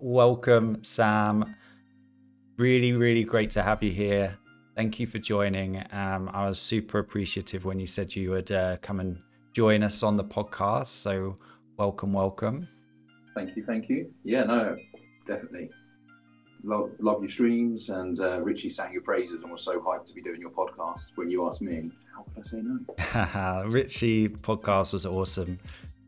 Welcome, Sam. Really, really great to have you here. Thank you for joining. Um, I was super appreciative when you said you would uh, come and join us on the podcast. So, welcome, welcome. Thank you, thank you. Yeah, no, definitely. Love, love your streams, and uh, Richie sang your praises and was so hyped to be doing your podcast. When you asked me, how could I say no? Richie podcast was awesome,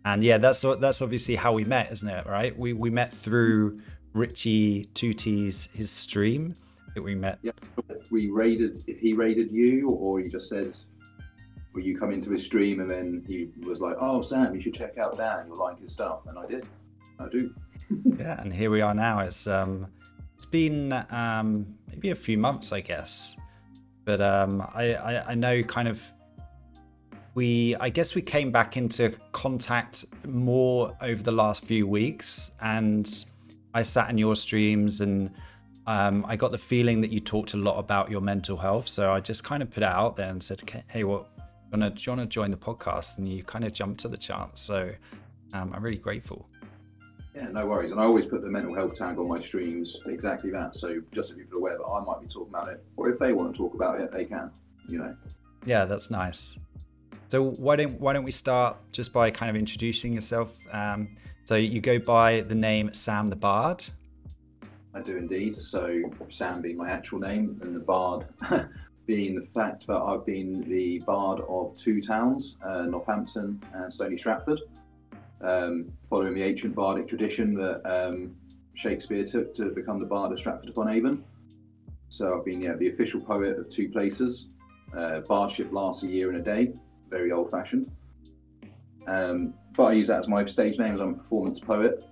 and yeah, that's that's obviously how we met, isn't it? Right? We we met through Richie Tooties his stream that we met. Yeah, if we raided, if he raided you, or he just said, "Will you come into his stream?" and then he was like, "Oh, Sam, you should check out Dan. You'll like his stuff," and I did. I do. yeah, and here we are now. It's um, it's been um, maybe a few months, I guess, but um, I, I I know kind of we I guess we came back into contact more over the last few weeks, and I sat in your streams and. Um, I got the feeling that you talked a lot about your mental health, so I just kind of put it out there and said, "Hey, what? do you want to join the podcast?" And you kind of jumped to the chance, so um, I'm really grateful. Yeah, no worries. And I always put the mental health tag on my streams, exactly that. So just so people are aware that I might be talking about it, or if they want to talk about it, they can. You know. Yeah, that's nice. So why don't why don't we start just by kind of introducing yourself? Um, so you go by the name Sam the Bard. I do indeed. So Sam being my actual name, and the Bard being the fact that I've been the Bard of two towns, uh, Northampton and Stony Stratford um, following the ancient bardic tradition that um, Shakespeare took to become the Bard of Stratford upon Avon. So I've been yeah, the official poet of two places. Uh, bardship lasts a year and a day, very old fashioned. Um, but I use that as my stage name as I'm a performance poet.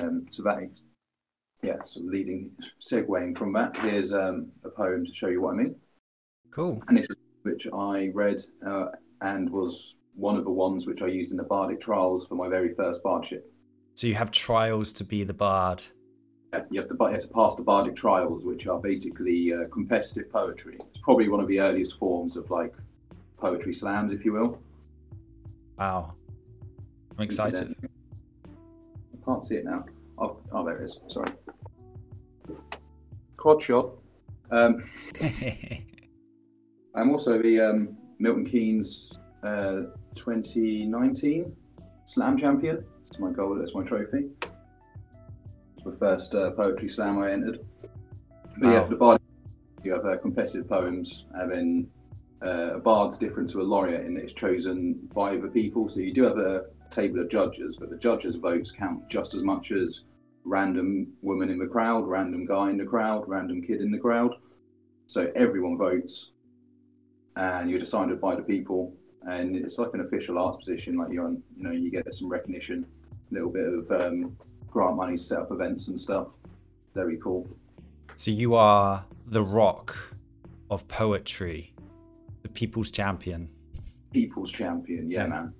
Um, so that, yeah, so leading, segueing from that, here's um, a poem to show you what I mean. Cool. And this is which I read uh, and was one of the ones which I used in the Bardic trials for my very first bardship. So you have trials to be the bard. Yeah, you have to, you have to pass the Bardic trials, which are basically uh, competitive poetry. It's probably one of the earliest forms of like poetry slams, if you will. Wow, I'm excited. I can't see it now. Oh, oh there it is. Sorry. Quad shot. Um, I'm also the um, Milton Keynes uh, 2019 Slam champion. That's my goal. That's my trophy. It's the first uh, poetry slam I entered. But wow. yeah, for the bard, you have uh, competitive poems, and then uh, a bard's different to a laureate in that it's chosen by the people. So you do have a table of judges, but the judges' votes count just as much as random woman in the crowd, random guy in the crowd, random kid in the crowd. So everyone votes, and you're decided by the people and it's like an official arts position. Like you're, on, you know, you get some recognition, a little bit of um, grant money, set up events and stuff. Very cool. So you are the rock of poetry, the people's champion. People's champion, yeah, man.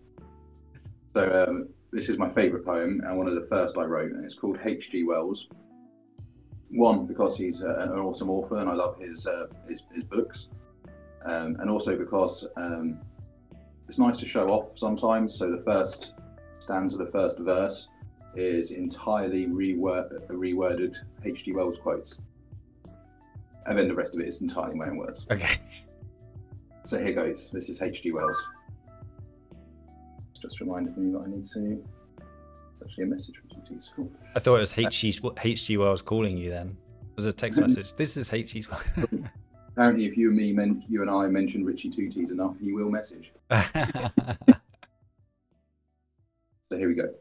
So um, this is my favourite poem and one of the first I wrote, and it's called H.G. Wells. One because he's uh, an awesome author, and I love his uh, his, his, books, um, and also because um, it's nice to show off sometimes. So the first stanza, the first verse, is entirely reword, reworded H.G. Wells quotes, and then the rest of it is entirely my own words. Okay. So here goes. This is H.G. Wells. Just reminded me that I need to. It's actually a message from GT School. I thought it was H.G. H.G. Wells calling you. Then it was a text mm-hmm. message. This is H.G. Wells. apparently, if you and me, men, you and I mention Richie Tooties enough, he will message. so here we go.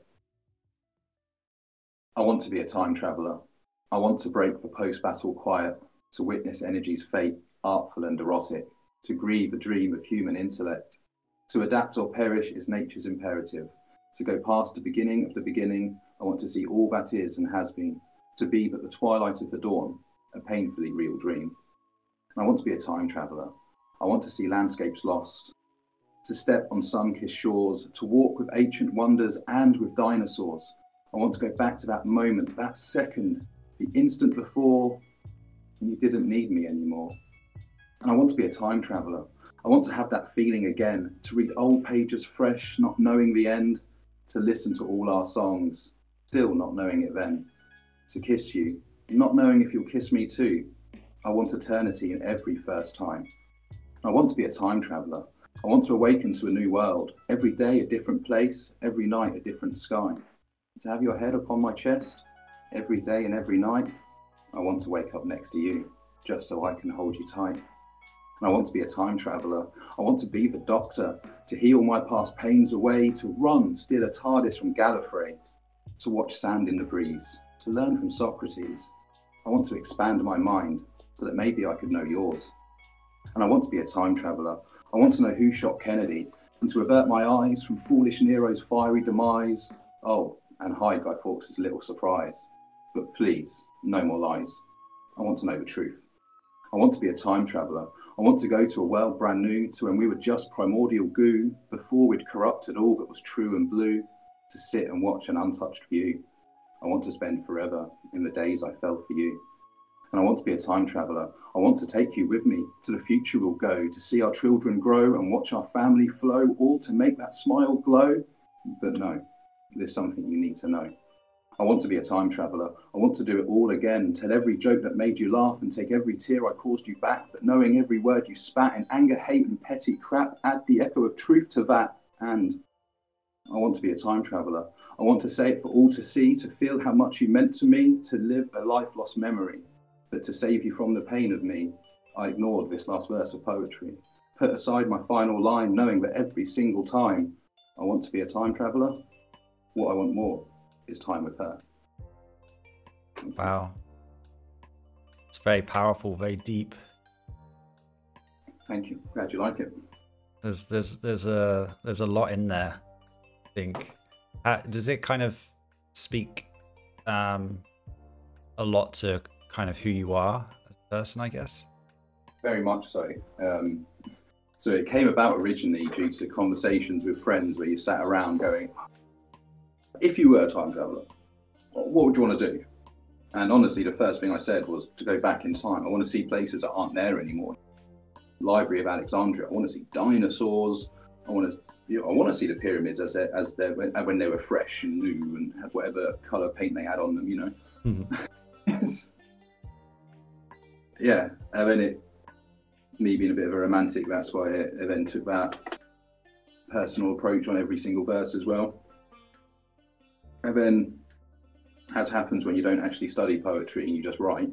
I want to be a time traveller. I want to break the post-battle quiet, to witness energy's fate, artful and erotic, to grieve a dream of human intellect. To adapt or perish is nature's imperative. To go past the beginning of the beginning, I want to see all that is and has been. To be but the twilight of the dawn, a painfully real dream. I want to be a time traveller. I want to see landscapes lost, to step on sun kissed shores, to walk with ancient wonders and with dinosaurs. I want to go back to that moment, that second, the instant before you didn't need me anymore. And I want to be a time traveller. I want to have that feeling again, to read old pages fresh, not knowing the end, to listen to all our songs, still not knowing it then. to kiss you, not knowing if you'll kiss me too. I want eternity in every first time. I want to be a time traveller. I want to awaken to a new world. Every day a different place, every night a different sky. To have your head upon my chest, every day and every night. I want to wake up next to you, just so I can hold you tight. I want to be a time traveller. I want to be the doctor, to heal my past pains away, to run, steal a TARDIS from Gallifrey, to watch sand in the breeze, to learn from Socrates. I want to expand my mind so that maybe I could know yours. And I want to be a time traveller. I want to know who shot Kennedy and to avert my eyes from foolish Nero's fiery demise. Oh, and hide Guy Fawkes' little surprise. But please, no more lies. I want to know the truth. I want to be a time traveller. I want to go to a world brand new, to when we were just primordial goo, before we'd corrupted all that was true and blue, to sit and watch an untouched view. I want to spend forever in the days I fell for you. And I want to be a time traveller. I want to take you with me to the future we'll go, to see our children grow and watch our family flow, all to make that smile glow. But no, there's something you need to know. I want to be a time traveller. I want to do it all again, tell every joke that made you laugh and take every tear I caused you back, but knowing every word you spat in anger, hate, and petty crap, add the echo of truth to that. And I want to be a time traveller. I want to say it for all to see, to feel how much you meant to me, to live a life lost memory. But to save you from the pain of me, I ignored this last verse of poetry, put aside my final line, knowing that every single time I want to be a time traveller, what I want more is time with her. Wow. It's very powerful, very deep. Thank you. Glad you like it. There's there's there's a there's a lot in there. I think. Uh, does it kind of speak um, a lot to kind of who you are as a person? I guess. Very much so. Um, so it came about originally due to conversations with friends where you sat around going, if you were a time traveler, what would you want to do? And honestly, the first thing I said was to go back in time. I want to see places that aren't there anymore. Library of Alexandria. I want to see dinosaurs. I want to, you know, I want to see the pyramids as they, as they when they were fresh and new and had whatever color paint they had on them. You know. Mm-hmm. yes. Yeah, and then it, me being a bit of a romantic, that's why I then took that personal approach on every single verse as well. And then, as happens when you don't actually study poetry and you just write,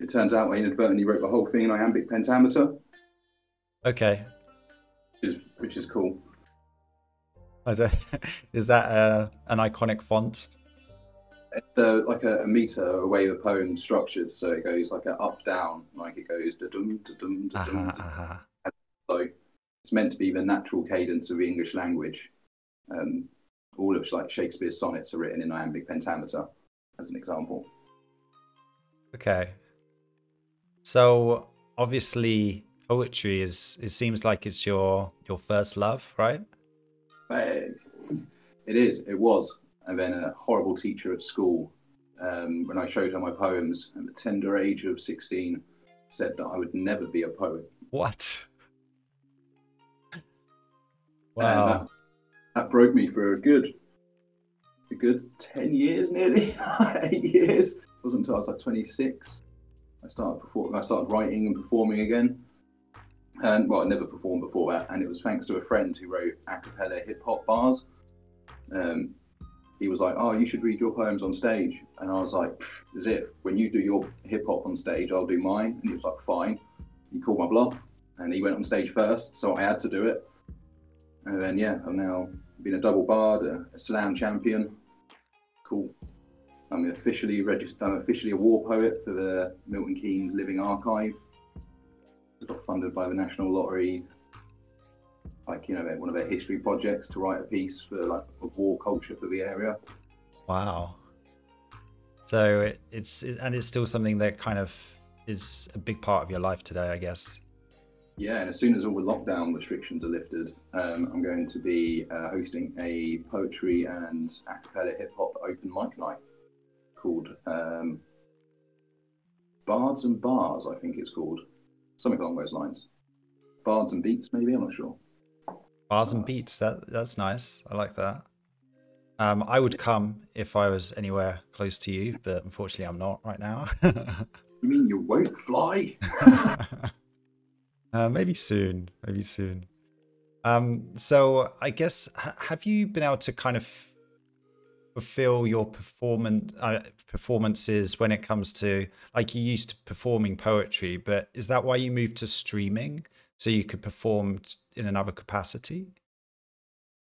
it turns out I inadvertently wrote the whole thing in iambic pentameter. Okay. Which is, which is cool. is that uh, an iconic font? It's uh, like a, a, meter, a way the poem structured. So it goes like a up down, like it goes da dum da dum da dum. Uh-huh, uh-huh. So it's meant to be the natural cadence of the English language. Um, all of like Shakespeare's sonnets are written in iambic pentameter, as an example. Okay. So obviously, poetry is it seems like it's your your first love, right? Uh, it is. It was. And then a horrible teacher at school, um, when I showed her my poems at the tender age of sixteen, said that I would never be a poet. What? Wow. That, broke me for a good a good 10 years nearly eight years. It wasn't until i was like 26 i started performing i started writing and performing again. And well i never performed before that and it was thanks to a friend who wrote a cappella hip-hop bars. Um, he was like oh you should read your poems on stage. And i was like as when you do your hip-hop on stage i'll do mine. And he was like fine. He called my bluff and he went on stage first so i had to do it and then yeah i'm now been a double bard a, a slam champion cool. I'm officially registered. I'm officially a war poet for the Milton Keynes Living Archive. It got funded by the National Lottery, like you know, one of their history projects to write a piece for like of war culture for the area. Wow. So it, it's it, and it's still something that kind of is a big part of your life today, I guess. Yeah, and as soon as all the lockdown restrictions are lifted, um, I'm going to be uh, hosting a poetry and a cappella hip hop open mic night called um, Bards and Bars, I think it's called. Something along those lines. Bards and Beats, maybe, I'm not sure. Bars and Beats, that that's nice. I like that. Um, I would come if I was anywhere close to you, but unfortunately, I'm not right now. You mean you won't fly? uh, maybe soon. Maybe soon. Um, so I guess ha- have you been able to kind of fulfill your performance uh, performances when it comes to like you used to performing poetry, but is that why you moved to streaming so you could perform in another capacity?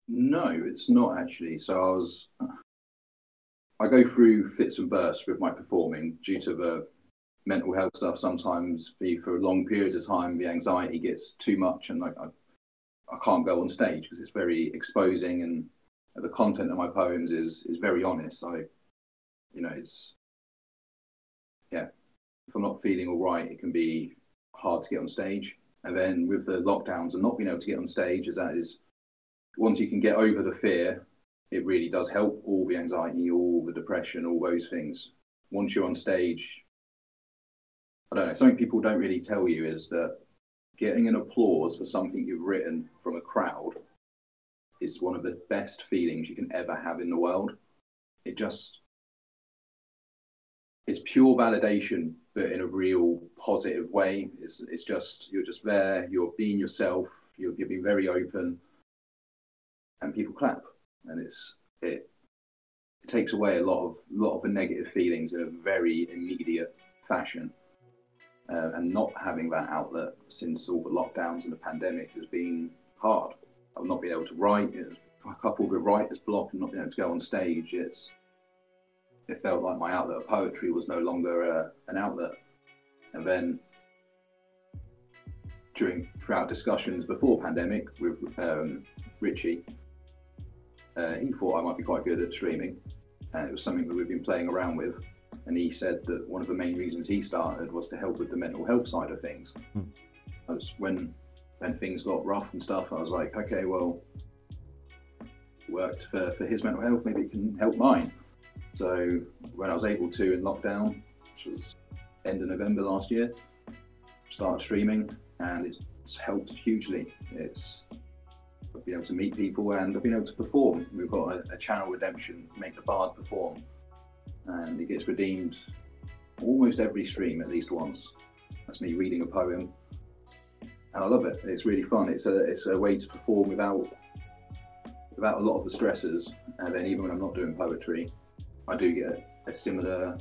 No, it's not actually. So I was, I go through fits and bursts with my performing due to the mental health stuff. Sometimes, be for long periods of time, the anxiety gets too much, and like I, I can't go on stage because it's very exposing, and the content of my poems is is very honest. I, you know, it's yeah. If I'm not feeling all right, it can be hard to get on stage. And then with the lockdowns and not being able to get on stage, as that is once you can get over the fear, it really does help all the anxiety, all the depression, all those things. Once you're on stage, I don't know, something people don't really tell you is that getting an applause for something you've written from a crowd is one of the best feelings you can ever have in the world. It just, it's pure validation, but in a real positive way. It's, it's just, you're just there, you're being yourself, you're, you're being very open and people clap, and it's it, it takes away a lot of lot of the negative feelings in a very immediate fashion. Uh, and not having that outlet since all the lockdowns and the pandemic has been hard. I've not been able to write, coupled with writer's block and not being able to go on stage. It's it felt like my outlet of poetry was no longer uh, an outlet. And then during throughout discussions before pandemic with um, Richie, uh, he thought I might be quite good at streaming, and it was something that we've been playing around with. And he said that one of the main reasons he started was to help with the mental health side of things. Hmm. Was when when things got rough and stuff, I was like, okay, well, worked for, for his mental health, maybe it can help mine. So when I was able to in lockdown, which was end of November last year, started streaming, and it's, it's helped hugely. It's I've been able to meet people and I've been able to perform. We've got a, a channel redemption, make the bard perform, and it gets redeemed almost every stream at least once. That's me reading a poem, and I love it. It's really fun. It's a it's a way to perform without without a lot of the stresses. And then even when I'm not doing poetry, I do get a, similar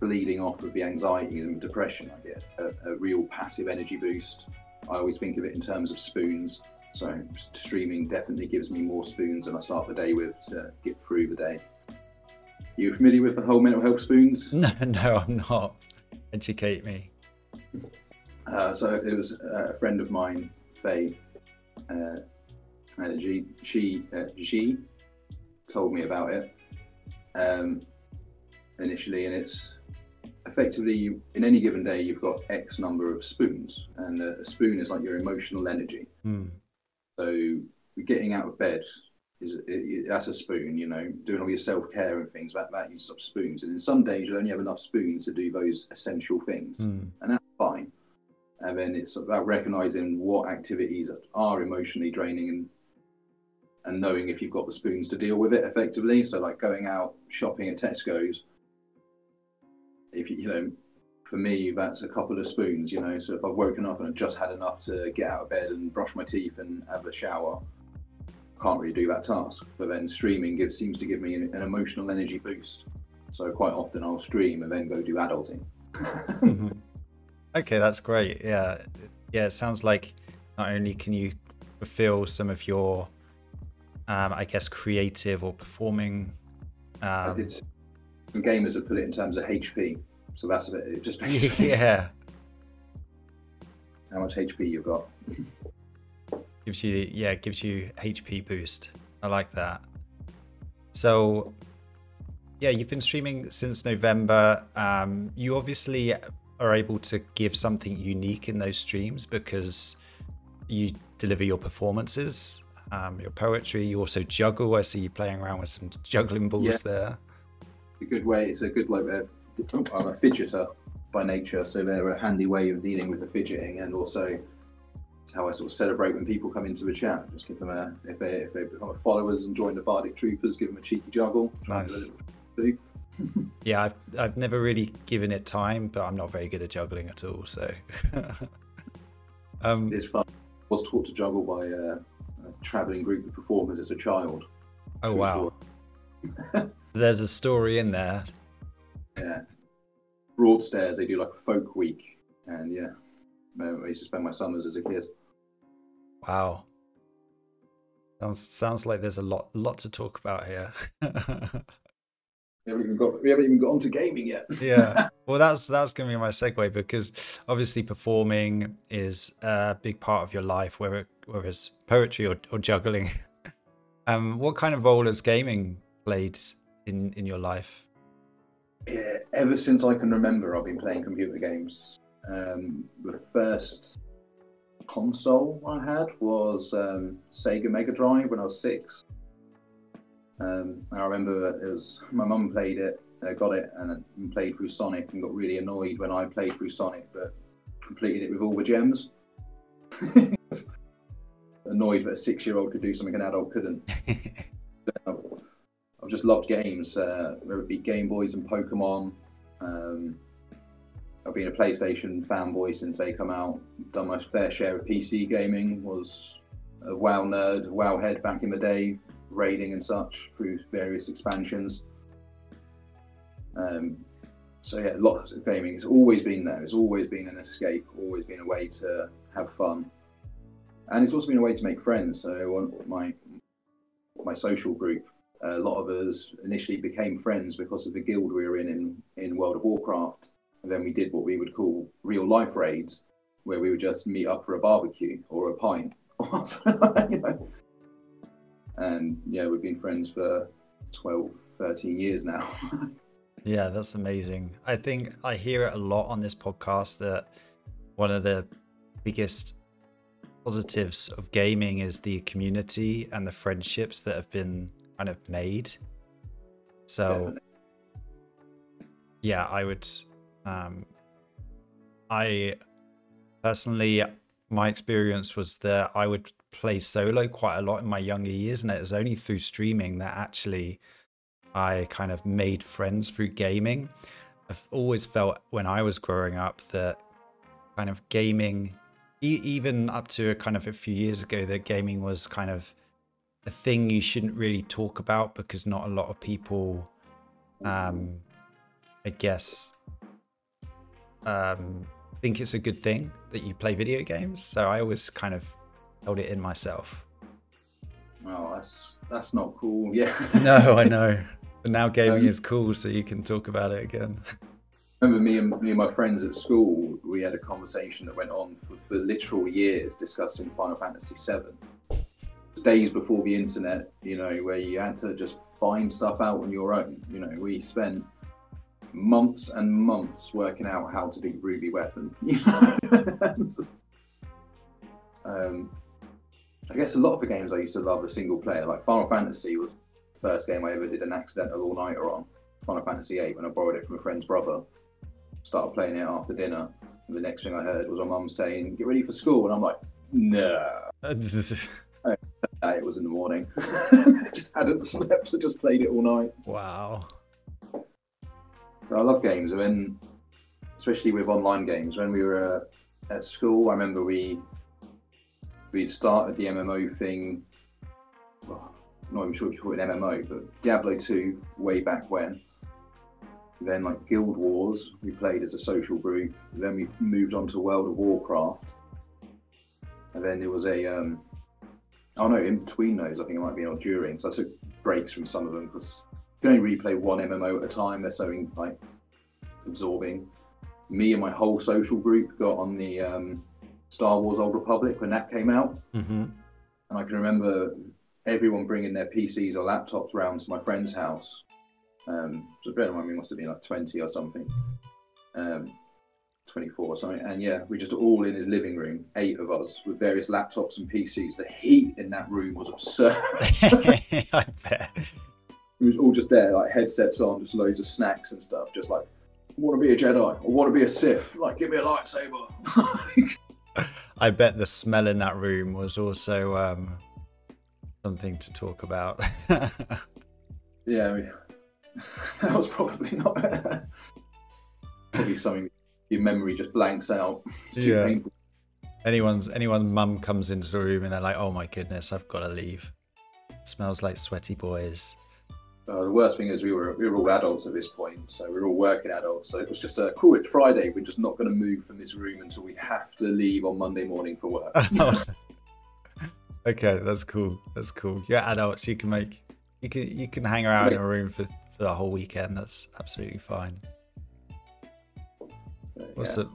bleeding off of the anxieties and depression. I get a, a real passive energy boost. I always think of it in terms of spoons. So streaming definitely gives me more spoons than I start the day with to get through the day. You familiar with the whole mental health spoons? No, no, I'm not. Educate me. Uh, so it was a friend of mine, Faye, uh, and she she uh, she told me about it um, initially, and it's effectively in any given day you've got X number of spoons, and a, spoon is like your emotional energy. Hmm. So getting out of bed is it, that's a spoon, you know, doing all your self care and things that that uses up spoons. And in some days you only have enough spoons to do those essential things, mm. and that's fine. And then it's about recognizing what activities are emotionally draining and and knowing if you've got the spoons to deal with it effectively. So like going out shopping at Tesco's, if you you know for me, that's a couple of spoons, you know. So if I've woken up and I've just had enough to get out of bed and brush my teeth and have a shower, can't really do that task. But then streaming gives, seems to give me an, an emotional energy boost. So quite often I'll stream and then go do adulting. mm-hmm. Okay, that's great. Yeah, yeah. It sounds like not only can you fulfill some of your, um, I guess, creative or performing. Um, I did. Some gamers have put it in terms of HP. So that's a bit. It just makes yeah. How much HP you've got? gives you yeah gives you HP boost. I like that. So yeah, you've been streaming since November. Um, you obviously are able to give something unique in those streams because you deliver your performances, um, your poetry. You also juggle. I see you playing around with some juggling balls yeah. there. A good way. It's a good like uh, I'm a fidgeter by nature, so they're a handy way of dealing with the fidgeting and also how I sort of celebrate when people come into the chat. Just give them a if they if they become followers and join the Bardic Troopers, give them a cheeky juggle. try and do a Nice. Yeah, I've I've never really given it time, but I'm not very good at juggling at all. So, um, It's fun. I was taught to juggle by uh, a travelling group of performers as a child. oh wow, there's a story in there. Yeah. Broadstairs, they do like a folk week, and yeah, I used to spend my summers as a kid. Wow, sounds sounds like there's a lot lot to talk about here. We haven't even got we haven't even got onto gaming yet. yeah well that's that's gonna be my segue because obviously performing is a big part of your life whether whether it's poetry or, or juggling um what kind of role has gaming played in in your life Yeah, ever since I can remember, I've been playing computer games. Um, the first console I had was um, Sega Mega Drive when I was six. Um, I remember it was my mum played it, uh, got it, and played through Sonic, and got really annoyed when I played through Sonic, but completed it with all the gems. annoyed that a six-year-old could do something an adult couldn't. I've just loved games, uh, whether it be Game Boys and Pokemon. Um, I've been a PlayStation fanboy since they come out. Done my fair share of PC gaming. Was a WoW nerd, WoW head back in the day, raiding and such through various expansions. Um, so yeah, lots of gaming. It's always been there. It's always been an escape. Always been a way to have fun, and it's also been a way to make friends. So my my social group a lot of us initially became friends because of the guild we were in, in in World of Warcraft, and then we did what we would call real life raids, where we would just meet up for a barbecue or a pint, or something, you know. And yeah, we've been friends for 12, 13 years now. Yeah, that's amazing. I think I hear it a lot on this podcast that one of the biggest positives of gaming is the community and the friendships that have been kind of made. So, Definitely. yeah, I would. Um, I personally, my experience was that I would play solo quite a lot in my younger years, and it was only through streaming that actually I kind of made friends through gaming. I've always felt when I was growing up that kind of gaming, e- even up to a kind of a few years ago, that gaming was kind of a thing you shouldn't really talk about because not a lot of people, um, I guess, um, think it's a good thing that you play video games. So I always kind of held it in myself. oh, that's that's not cool. Yeah. No, I know. But now gaming Um, is cool, so you can talk about it again. remember me and me and my friends at school we had a conversation that went on for, for literal years discussing final fantasy 7 days before the internet you know where you had to just find stuff out on your own you know we spent months and months working out how to beat ruby weapon you know um, i guess a lot of the games i used to love are single player like final fantasy was the first game i ever did an accidental all-nighter on final fantasy 8 when i borrowed it from a friend's brother started playing it after dinner. And the next thing I heard was my mum saying, "Get ready for school," and I'm like, "No." It was in the morning. just hadn't slept, so just played it all night. wow. So I love games. And when, especially with online games, when we were uh, at school, I remember we we started the MMO thing. Well, I'm not even sure if you call it an MMO, but Diablo 2 way back when. Then like Guild Wars, we played as a social group. Then we moved on to World of Warcraft, and then there was a um, oh no, in between those, I think it might be or during. So I took breaks from some of them because you can only replay one MMO at a time. They're so like absorbing. Me and my whole social group got on the um, Star Wars Old Republic when that came out, hmm and I can remember everyone bringing their PCs or laptops round to my friend's house. Um, so bear in mind, we must have been like 20 or something, um, 24 or something. And yeah, we just all in his living room, eight of us, with various laptops and PCs. The heat in that room was absurd. I bet. We was all just there, like headsets on, just loads of snacks and stuff, just like, I want to be a Jedi, I want to be a Sith, like, give me a lightsaber. I bet the smell in that room was also um, something to talk about. yeah, that was probably not probably something your memory just blanks out. It's too Yeah. painful. anyone's anyone's mum comes into the room and they're like, "Oh my goodness, I've got to leave." smells like sweaty boys. Uh, the worst thing is we were we were all adults at this point, so we were all working adults. So it was just a cool. It's Friday. We're just not going to move from this room until we have to leave on Monday morning for work. okay, that's cool. That's cool. You're adults. You can make you can you can hang around in a room for for the whole weekend. That's absolutely fine. What's Yeah. it?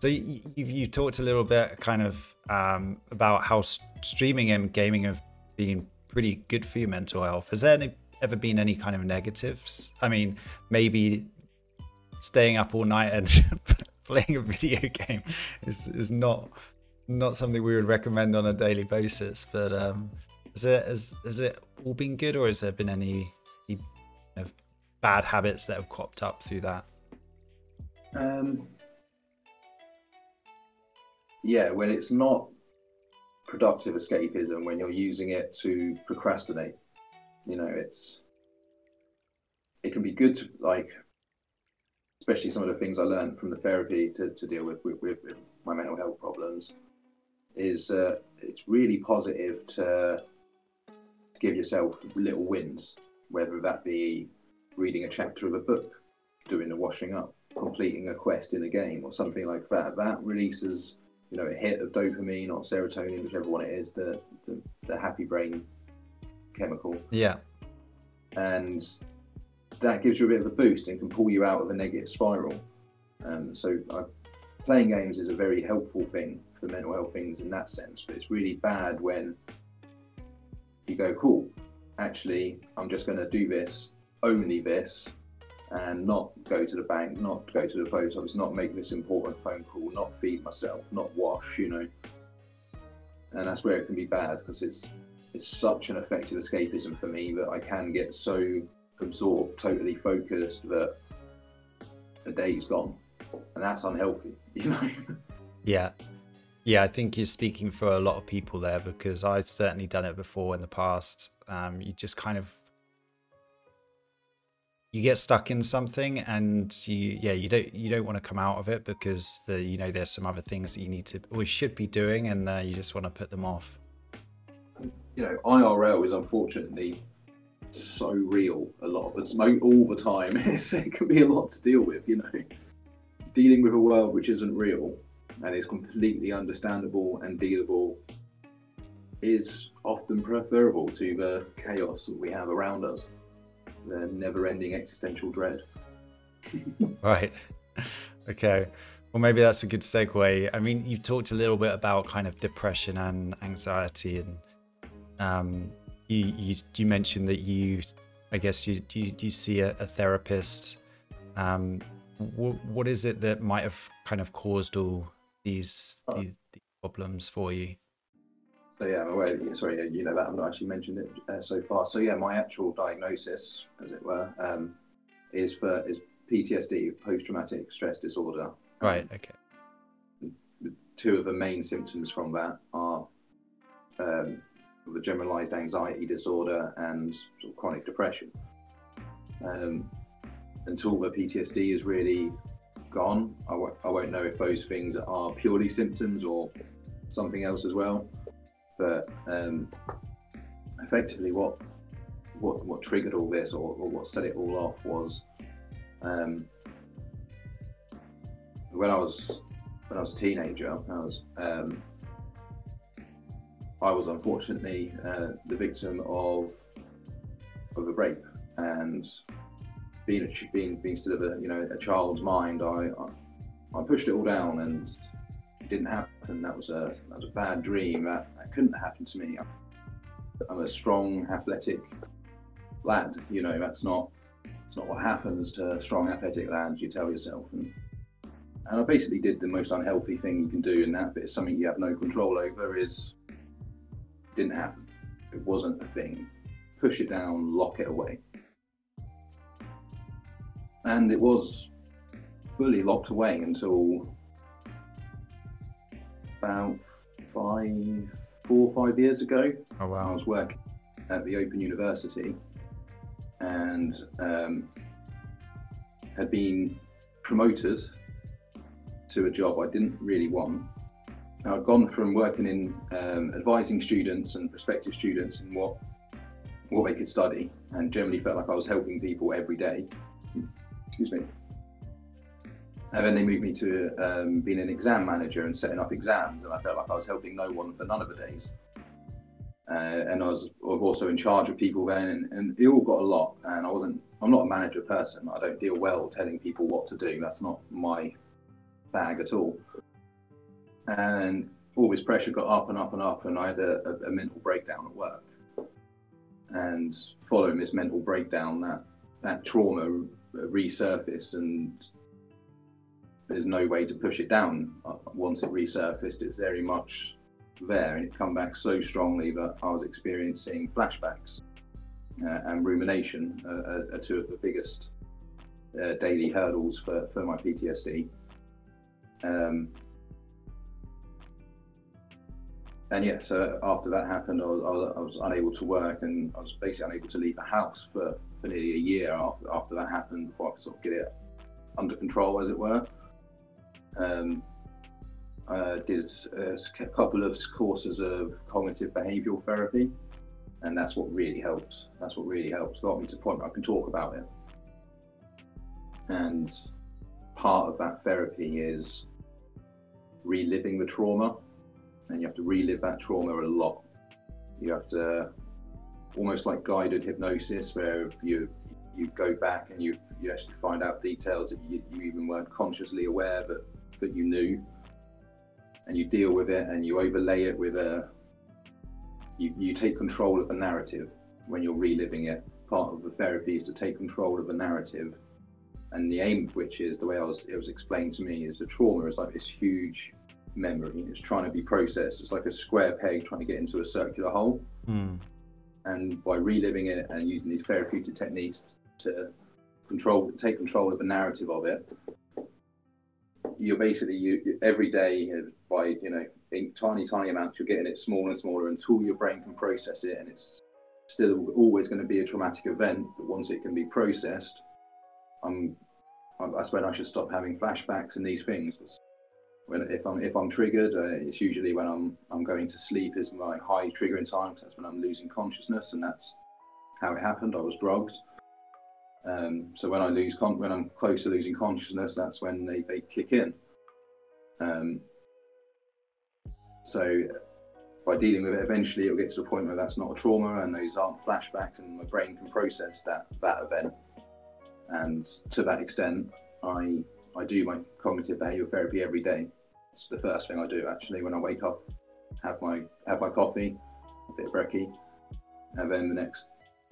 So you, you you talked a little bit kind of um, about how streaming and gaming have been pretty good for your mental health. Has there any, ever been any kind of negatives? I mean, maybe staying up all night and playing a video game is is not not something we would recommend on a daily basis. But um, has it has, has it all been good, or has there been any kind of bad habits that have cropped up through that? Um, yeah, when it's not productive escapism, when you're using it to procrastinate, you know, it's it can be good to like, especially some of the things I learned from the therapy to, to deal with, with, with my mental health problems. Is uh, it's really positive to, to give yourself little wins, whether that be reading a chapter of a book, doing the washing up, completing a quest in a game, or something like that. That releases, you know, a hit of dopamine or serotonin, whichever one it is, the the, the happy brain chemical, Yeah. and that gives you a bit of a boost and can pull you out of a negative spiral. Um, so uh, playing games is a very helpful thing for mental health things in that sense, but it's really bad when you go, cool, actually, I'm just going to do this, only this, and not go to the bank, not go to the post office, not make this important phone call, not feed myself, not wash, you know. And that's where it can be bad because it's it's such an effective escapism for me that I can get so absorbed, totally focused that a day's gone, and that's unhealthy, you know. Yeah. Yeah, I think you're speaking for a lot of people there because I've certainly done it before in the past. Um, you just kind of you get stuck in something and you yeah, you don't you don't want to come out of it because the you know there's some other things that you need to or should be doing and uh, you just want to put them off. You know, IRL is unfortunately so real a lot of it's all the time. It can be a lot to deal with, you know. Dealing with a world which isn't real and is completely understandable and dealable is often preferable to the chaos that we have around us, the never ending existential dread. Right. Okay. Well, maybe that's a good segue. I mean, you've talked a little bit about kind of depression and anxiety, and um, you you, you mentioned that you, I guess you you, you see a, a therapist. Um, wh- what is it that might have kind of caused all these these, these problems for you? So yeah, I'm aware. Sorry, you know that I've not actually mentioned it uh, so far. So yeah, my actual diagnosis, as it were, um, is for is PTSD, post-traumatic stress disorder. Um, Right. Okay. Two of the main symptoms from that are um, the generalized anxiety disorder and sort of chronic depression. Um, until the PTSD is really gone, I w- I won't know if those things are purely symptoms or something else as well. But um, effectively, what what what triggered all this, or, or what set it all off, was um, when I was when I was a teenager. I was um, I was unfortunately uh, the victim of of a rape, and being a, being being still of a you know a child's mind, I I, I pushed it all down and it didn't happen. That was a that was a bad dream. That, that couldn't happen to me. I'm a strong, athletic lad. You know that's not it's not what happens to strong, athletic lads. You tell yourself, and and I basically did the most unhealthy thing you can do in that, but it's something you have no control over. Is didn't happen. It wasn't a thing. Push it down, lock it away, and it was fully locked away until about five, four or five years ago. Oh wow. I was working at the Open University and um, had been promoted to a job I didn't really want. Now, I'd gone from working in um, advising students and prospective students in what what they could study, and generally felt like I was helping people every day. Excuse me. And then they moved me to um, being an exam manager and setting up exams, and I felt like I was helping no one for none of the days. Uh, and I was, I was also in charge of people then, and, and it all got a lot. And I wasn't, I'm not a manager person. I don't deal well telling people what to do. That's not my bag at all. And all this pressure got up and up and up, and I had a, a, a mental breakdown at work. And following this mental breakdown, that that trauma resurfaced, and there's no way to push it down. Uh, Once it resurfaced, it's very much there, and it come back so strongly that I was experiencing flashbacks uh, and rumination uh, are, are two of the biggest uh, daily hurdles for, for my PTSD. Um, and yeah, so after that happened, I was, I, was, unable to work, and I was basically unable to leave the house for, for nearly a year after after that happened before I could sort of get it under control, as it were. Um, I did a, a couple of courses of cognitive behavioural therapy, and that's what really helps. That's what really helps. Got me to the point where I can talk about it. And part of that therapy is reliving the trauma, and you have to relive that trauma a lot. You have to almost like guided hypnosis, where you you go back and you you actually find out details that you, you even weren't consciously aware that that you knew, and you deal with it and you overlay it with a you, you take control of a narrative when you're reliving it. Part of the therapy is to take control of a narrative, and the aim of which is the way I was it was explained to me is the trauma is like this huge memory. It's trying to be processed. It's like a square peg trying to get into a circular hole. Hmm. And by reliving it and using these therapeutic techniques to control, take control of the narrative of it, you're basically you every day by you know in tiny tiny amounts you're getting it smaller and smaller until your brain can process it and it's still always going to be a traumatic event but once it can be processed i'm I- that's when i should stop having flashbacks and these things when if i'm if i'm triggered uh, it's usually when i'm i'm going to sleep is my high triggering time 'cause that's when i'm losing consciousness and that's how it happened i was drugged um, so when I lose con- when I'm close to losing consciousness, that's when they, they kick in. Um, so by dealing with it, eventually it'll get to the point where that's not a trauma and those aren't flashbacks, and my brain can process that that event. And to that extent, I I do my cognitive behavioural therapy every day. It's the first thing I do actually when I wake up. Have my have my coffee, a bit of brekkie, and then the next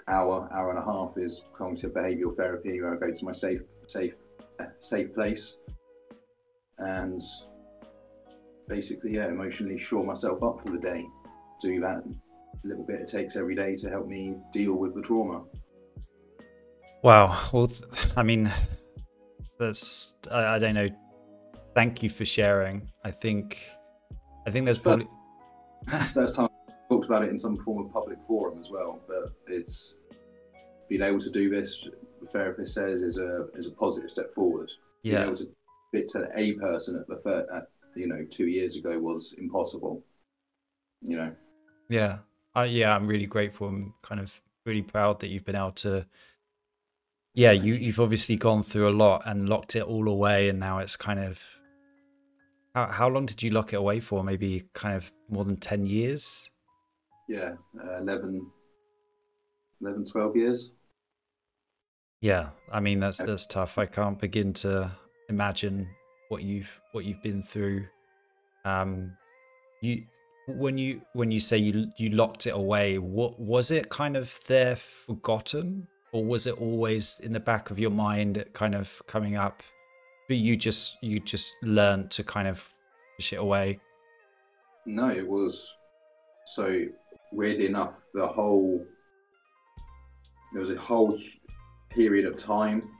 hour, hour and a half is cognitive behavioural therapy, where I go to my safe, safe, safe place, and basically, yeah, emotionally shore myself up for the day. Do that little bit it takes every day to help me deal with the trauma. Wow. Well, I mean, that's I, I don't know. Thank you for sharing. I think, I think there's probably First time I've talked about it in some form of public forum as well, but it's being able to do this. The therapist says is a is a positive step forward. Being yeah. able to fit to a person at the at, you know two years ago was impossible. You know, Yeah. Uh, yeah, I'm really grateful. I'm kind of really proud that you've been able to. Yeah, you you've obviously gone through a lot and locked it all away, and now it's kind of. How how long did you lock it away for? Maybe kind of more than ten years. yeah, uh, 11, 11, 12 years. Yeah, I mean that's that's tough. I can't begin to imagine what you've what you've been through. Um, you when you when you say you you locked it away, what was it kind of there forgotten, or was it always in the back of your mind, kind of coming up? But you just you just learned to kind of push it away. No, it was so weirdly enough. The whole there was a whole period of time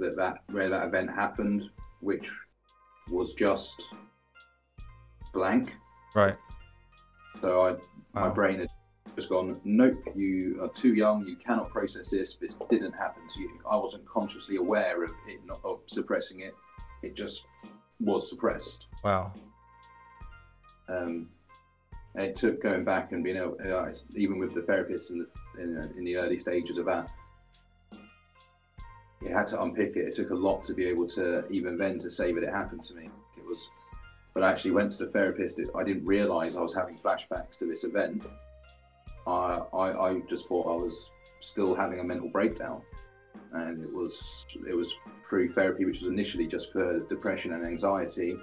that that where that event happened, which was just blank. Right. So I, my brain had just gone, nope, you are too young, you cannot process this. This didn't happen to you. I wasn't consciously aware of it, not of suppressing it. It just was suppressed. Wow. Um, and it took going back and being able, uh, even with the therapist in the in, uh, in the early stages of that, it had to unpick it. It took a lot to be able to even then to say that it happened to me. It was, but I actually went to the therapist. I didn't realise I was having flashbacks to this event. I, I I just thought I was still having a mental breakdown, and it was it was through therapy, which was initially just for depression and anxiety.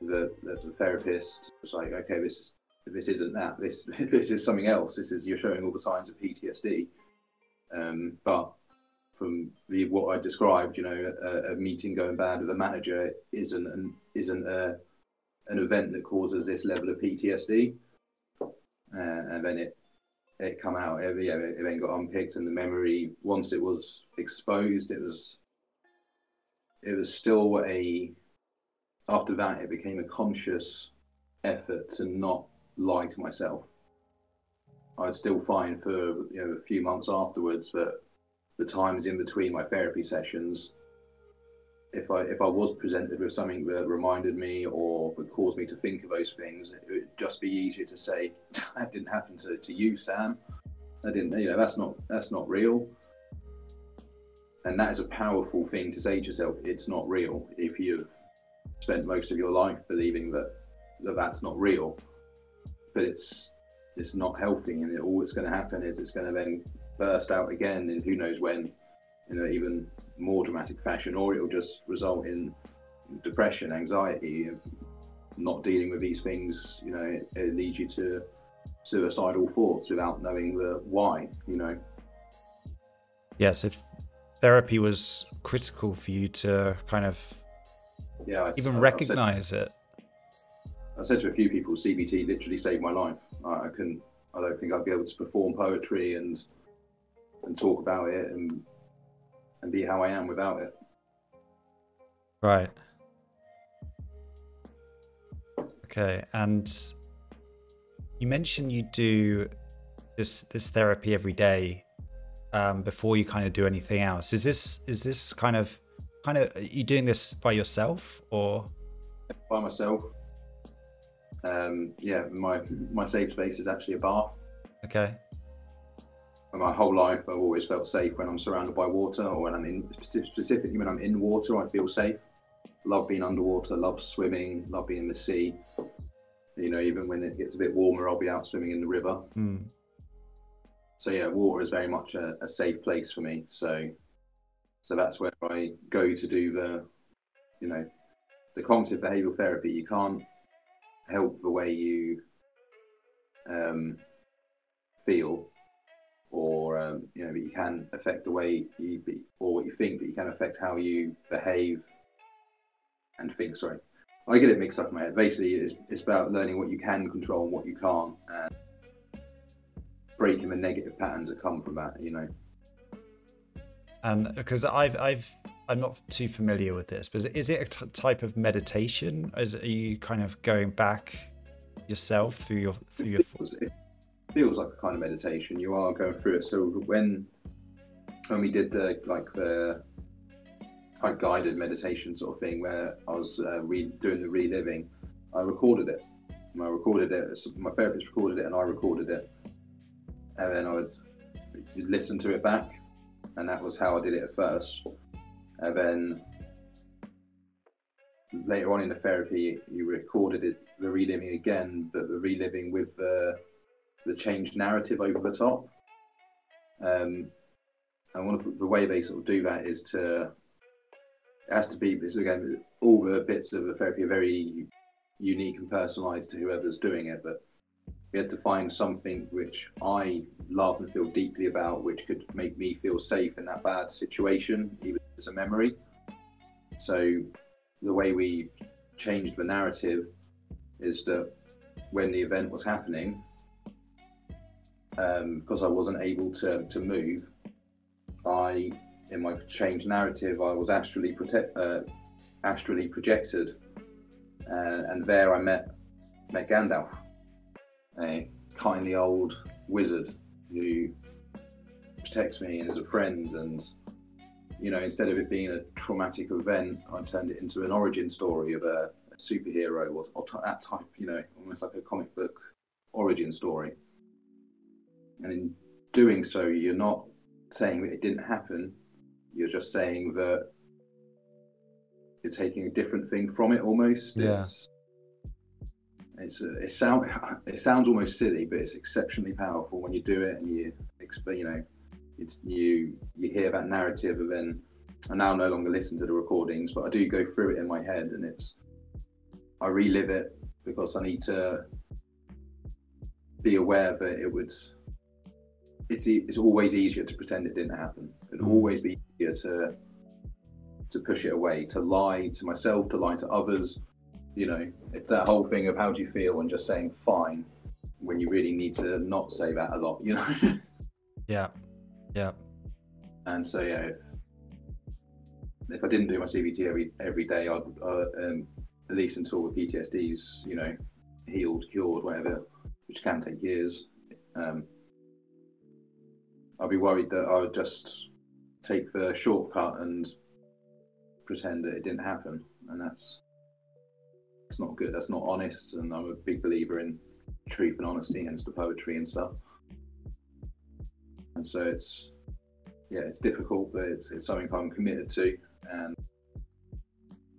The, the, the therapist was like, okay, this is this isn't that. This this is something else. This is you're showing all the signs of PTSD. Um, but from the, what I described, you know, a, a meeting going bad with a manager isn't an, isn't a, an event that causes this level of PTSD. Uh, and then it it come out. It, yeah, it then got unpicked, and the memory once it was exposed, it was it was still a. After that, it became a conscious effort to not lie to myself. I'd still find for you know a few months afterwards that the times in between my therapy sessions, if I if I was presented with something that reminded me or that caused me to think of those things, it would just be easier to say that didn't happen to, to you, Sam. That didn't you know that's not that's not real. And that is a powerful thing to say to yourself. It's not real if you've spent most of your life believing that, that that's not real. But it's it's not healthy, and it, all that's going to happen is it's going to then burst out again, and who knows when, in an even more dramatic fashion, or it'll just result in depression, anxiety, not dealing with these things. You know, it, it leads you to suicidal thoughts without knowing the why. You know, Yes, if therapy was critical for you to kind of yeah. I, even I- I've said- recognize it. I said to a few people, CBT literally saved my life. I, I couldn't. I don't think I'd be able to perform poetry and and talk about it and and be how I am without it. Right. Okay, and you mentioned you do this this therapy every day um, before you kind of do anything else. Is this is this kind of kind of are you doing this by yourself or By myself. Um, yeah, my my safe space is actually a bath. okay? My whole life, I've always felt safe when I'm surrounded by water, or when I'm in specifically when I'm in water, I feel safe. Love being underwater, love swimming, love being in the sea. You know, even when it gets a bit warmer, I'll be out swimming in the river. Hmm. so yeah, water is very much a, a safe place for me. So, so that's where I go to do the, you know, the cognitive behavioural therapy. You can't help the way you um, feel, or um, you know, but you can affect the way you be, or what you think, but you can affect how you behave and think. Sorry, I get it mixed up in my head. Basically, it's it's about learning what you can control and what you can't, and breaking the negative patterns that come from that. You know. And because I've I've I'm not too familiar with this, but is it a t- type of meditation? Is are you kind of going back yourself through your through your feels, like a kind of meditation. You are going through it. So when when we did the like the like guided meditation sort of thing, where I was uh, re- doing the reliving, I recorded it. And I recorded it. My therapist recorded it, and I recorded it, and then I would listen to it back, and that was how I did it at first. And then later on in the therapy, you recorded it, the reliving again, but the reliving with the the changed narrative over the top. Um, and one of the way they sort of do that is to it has to be this again all the bits of the therapy are very unique and personalized to whoever's doing it but we had to find something which i love and feel deeply about which could make me feel safe in that bad situation even as a memory so the way we changed the narrative is that when the event was happening um, because i wasn't able to, to move i in my changed narrative, I was astrally protect, uh, astrally projected, uh, and there I met met Gandalf. a kindly old wizard who protects me and is a friend and you know instead of it being a traumatic event i turned it into an origin story of a, a superhero or, or t- that type you know almost like a comic book origin story and in doing so you're not saying that it didn't happen. You're just saying that you're taking a different thing from it almost. Yeah. it's it's a, it sound it sounds almost silly, but it's exceptionally powerful when you do it and you exp- you know it's you you hear that narrative and then I now no longer listen to the recordings, but I do go through it in my head and it's I relive it because I need to be aware that it would it's it's always easier to pretend it didn't happen. It'd Mm. always be easier to to push it away, to lie to myself, to lie to others. You know, it's that whole thing of how do you feel and just saying fine when you really need to not say that a lot, you know. Yeah. Yeah. and so yeah, if if I didn't do my CBT every every day, I'd uh, um, at least until the PTSD's you know healed, cured, whatever, which can take years. Um, I'd be worried that I would just take the shortcut and pretend that it didn't happen, and that's that's not good. That's not honest, and I'm a big believer in truth and honesty, hence the poetry and stuff. And so it's yeah, it's difficult, but it's, it's something I'm committed to. And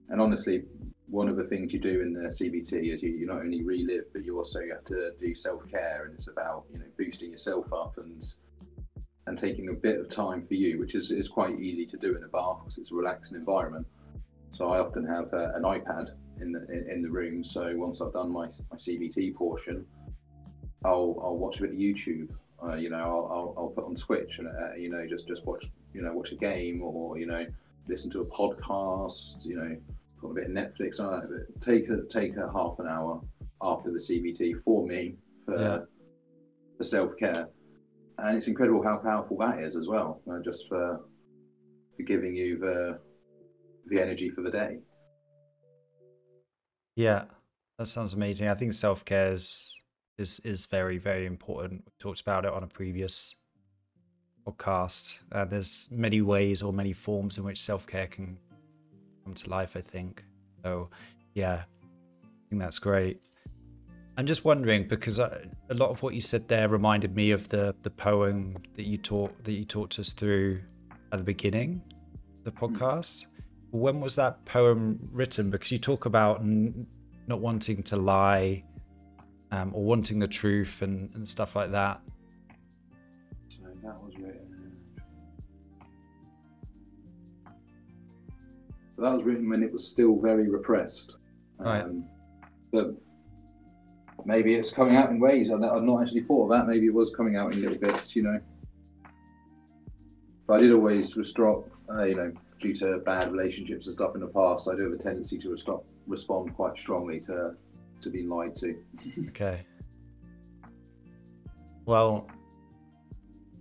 and honestly, one of the things you do in the CBT is you, you not only relive, but you also have to do self care, and it's about you know boosting yourself up and and taking a bit of time for you, which is, is quite easy to do in a bath because it's a relaxing environment. So I often have uh, an iPad in the in, in the room. So once I've done my my CBT portion, I'll I'll watch a bit of YouTube. Uh, you know, I'll, I'll, I'll put on Twitch and uh, you know just just watch you know watch a game or you know listen to a podcast. You know, put a bit of Netflix on that. But take a take a half an hour after the CBT for me for Yeah. for self care, and it's incredible how powerful that is as well. Uh, just for for giving you the the energy for the day. Yeah, that sounds amazing. I think self care is, is is very very important. We talked about it on a previous podcast. Uh, there's many ways or many forms in which self care can come to life. I think so. Yeah, I think that's great. I'm just wondering because I, a lot of what you said there reminded me of the the poem that you taught that you talked us through at the beginning of the podcast. When was that poem written? Because you talk about n- not wanting to lie um, or wanting the truth and, and stuff like that. So that was written. That was written when it was still very repressed. Right. Um, but maybe it's coming out in ways. I've not actually thought of that. Maybe it was coming out in little bits, you know. But I did always restrict, uh, you know, due to bad relationships and stuff in the past. I do have a tendency to restop, respond quite strongly to to being lied to. Okay. Well,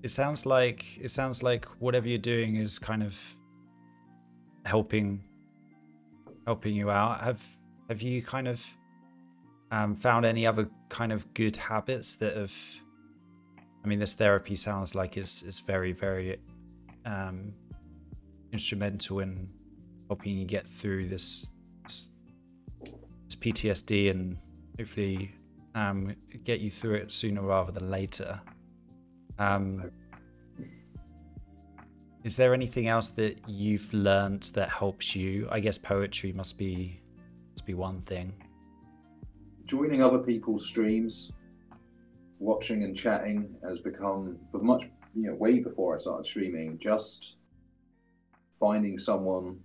it sounds like it sounds like whatever you're doing is kind of helping helping you out. Have have you kind of um, found any other kind of good habits that have? I mean, this therapy sounds like is is very very um, instrumental in helping you get through this, this this PTSD and hopefully um, get you through it sooner rather than later. Um, is there anything else that you've learned that helps you? I guess poetry must be must be one thing. Joining other people's streams, watching and chatting has become, but much, you know, way before I started streaming, just finding someone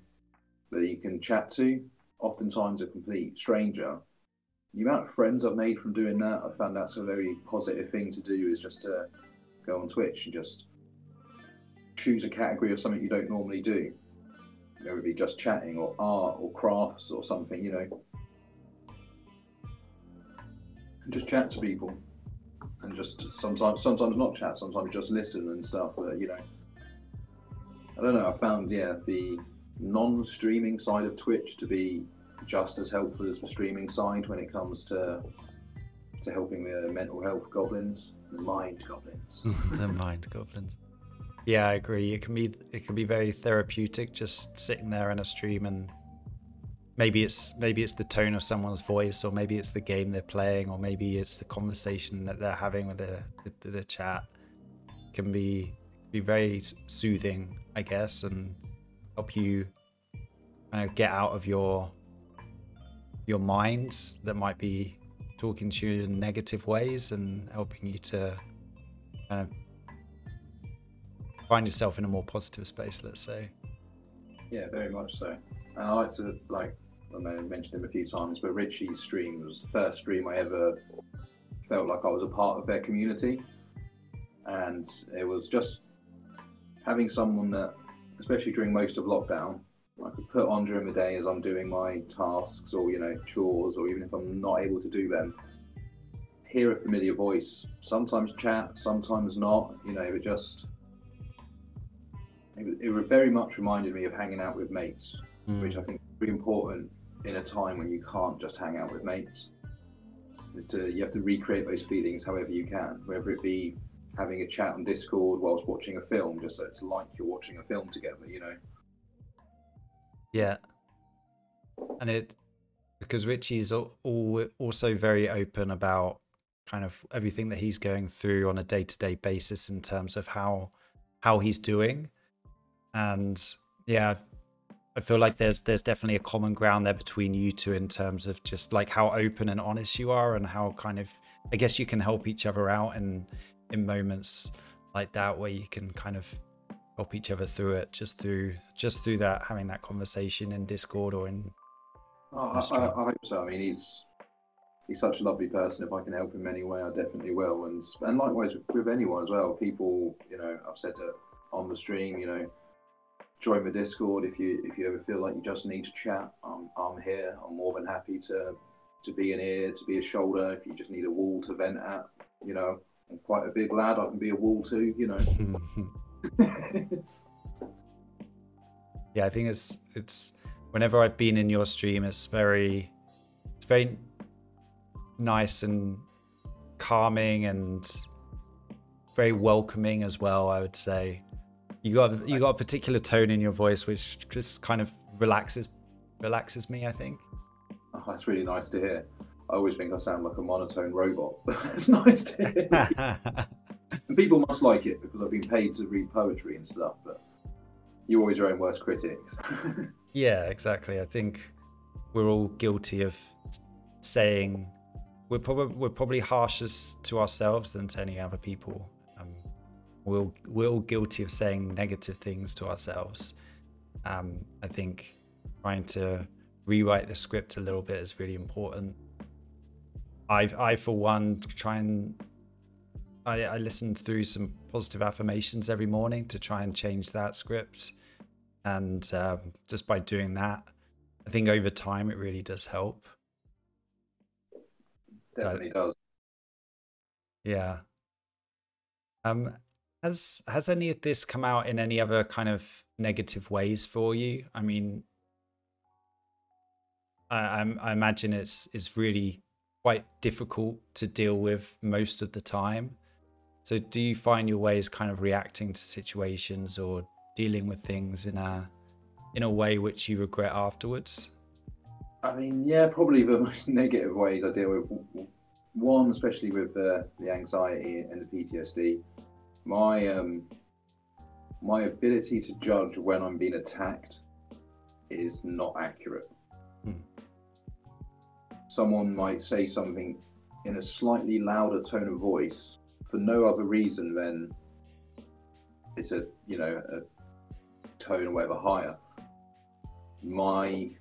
that you can chat to, oftentimes a complete stranger. The amount of friends I've made from doing that, I found that's a very positive thing to do is just to go on Twitch and just choose a category of something you don't normally do. You know, it would be just chatting or art or crafts or something, you know, and just chat to people and just sometimes sometimes not chat sometimes just listen and stuff but you know i don't know i found yeah the non-streaming side of twitch to be just as helpful as the streaming side when it comes to to helping the mental health goblins, the mind goblins. the mind goblins. Yeah, I agree. It can be it can be very therapeutic just sitting there in a stream and maybe it's maybe it's the tone of someone's voice or maybe it's the game they're playing or maybe it's the conversation that they're having with the the, the chat. Can be be very soothing i guess and help you kind of get out of your your mind that might be talking to you in negative ways and helping you to kind of find yourself in a more positive space let's say. Yeah very much so. And i like to like I mentioned him a few times, but Richie's stream was the first stream I ever felt like I was a part of their community. And it was just having someone that, especially during most of lockdown, I could put on during the day as I'm doing my tasks or, you know, chores, or even if I'm not able to do them, hear a familiar voice, sometimes chat, sometimes not, you know, it just, it, it very much reminded me of hanging out with mates, mm. which I think is really important in a time when you can't just hang out with mates. Is to you have to recreate those feelings however you can whether it be having a chat on discord whilst watching a film just so it's like you're watching a film together you know? Yeah. And it because richie's all, also very open about kind of everything that he's going through on a day-to-day basis in terms of how how he's doing. And yeah I feel like there's there's definitely a common ground there between you two in terms of just like how open and honest you are and how kind of I guess you can help each other out in in moments like that where you can kind of help each other through it just through just through that having that conversation in Discord or in. Oh, I, I, I, hope so. I mean, he's he's such a lovely person. If I can help him any way, I definitely will. And and likewise with, with anyone as well. People, you know, I've said it on the stream. You know, join the Discord if you if you ever feel like you just need to chat. I'm I'm here. I'm more than happy to to be an ear, to be a shoulder. If you just need a wall to vent at, you know, I'm quite a big lad. I can be a wall too. You know. yeah, I think it's it's whenever I've been in your stream, it's very it's very nice and calming and very welcoming as well. I would say you got you got a particular tone in your voice which just kind of relaxes relaxes me. I think. Oh, that's really nice to hear. I always think I sound like a monotone robot, but it's nice to hear. and people must like it because I've been paid to read poetry and stuff. But you're always your own worst critics. yeah, exactly. I think we're all guilty of saying we're probably we're probably harshest to ourselves than to any other people we're, we're all guilty of saying negative things to ourselves. Um, I think trying to rewrite the script a little bit is really important. I, I for one, try and I, I listen through some positive affirmations every morning to try and change that script. And um, just by doing that, I think over time it really does help. Definitely so, does. Yeah. Um, has has any of this come out in any other kind of negative ways for you? I mean, I, I imagine it's it's really quite difficult to deal with most of the time. So, do you find your ways kind of reacting to situations or dealing with things in a in a way which you regret afterwards? I mean, yeah, probably the most negative ways I deal with. One, especially with uh, the anxiety and the PTSD my um, my ability to judge when I'm being attacked is not accurate. Hmm. Someone might say something in a slightly louder tone of voice for no other reason than it's a you know a tone or whatever higher. My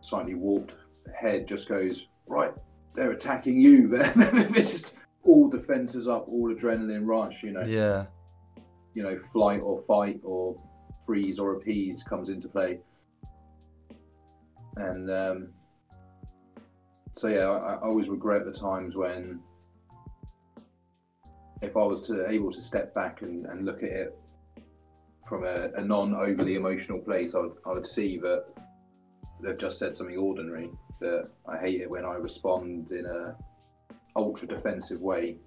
slightly warped head just goes right. They're attacking you. this is all defenses up, all adrenaline rush, you know. Yeah. You know, flight or fight or freeze or appease comes into play. And um, so, yeah, I, I always regret the times when, if I was to able to step back and, and look at it from a, a non overly emotional place, I would, I would see that they've just said something ordinary But I hate it when I respond in a ultra defensive way.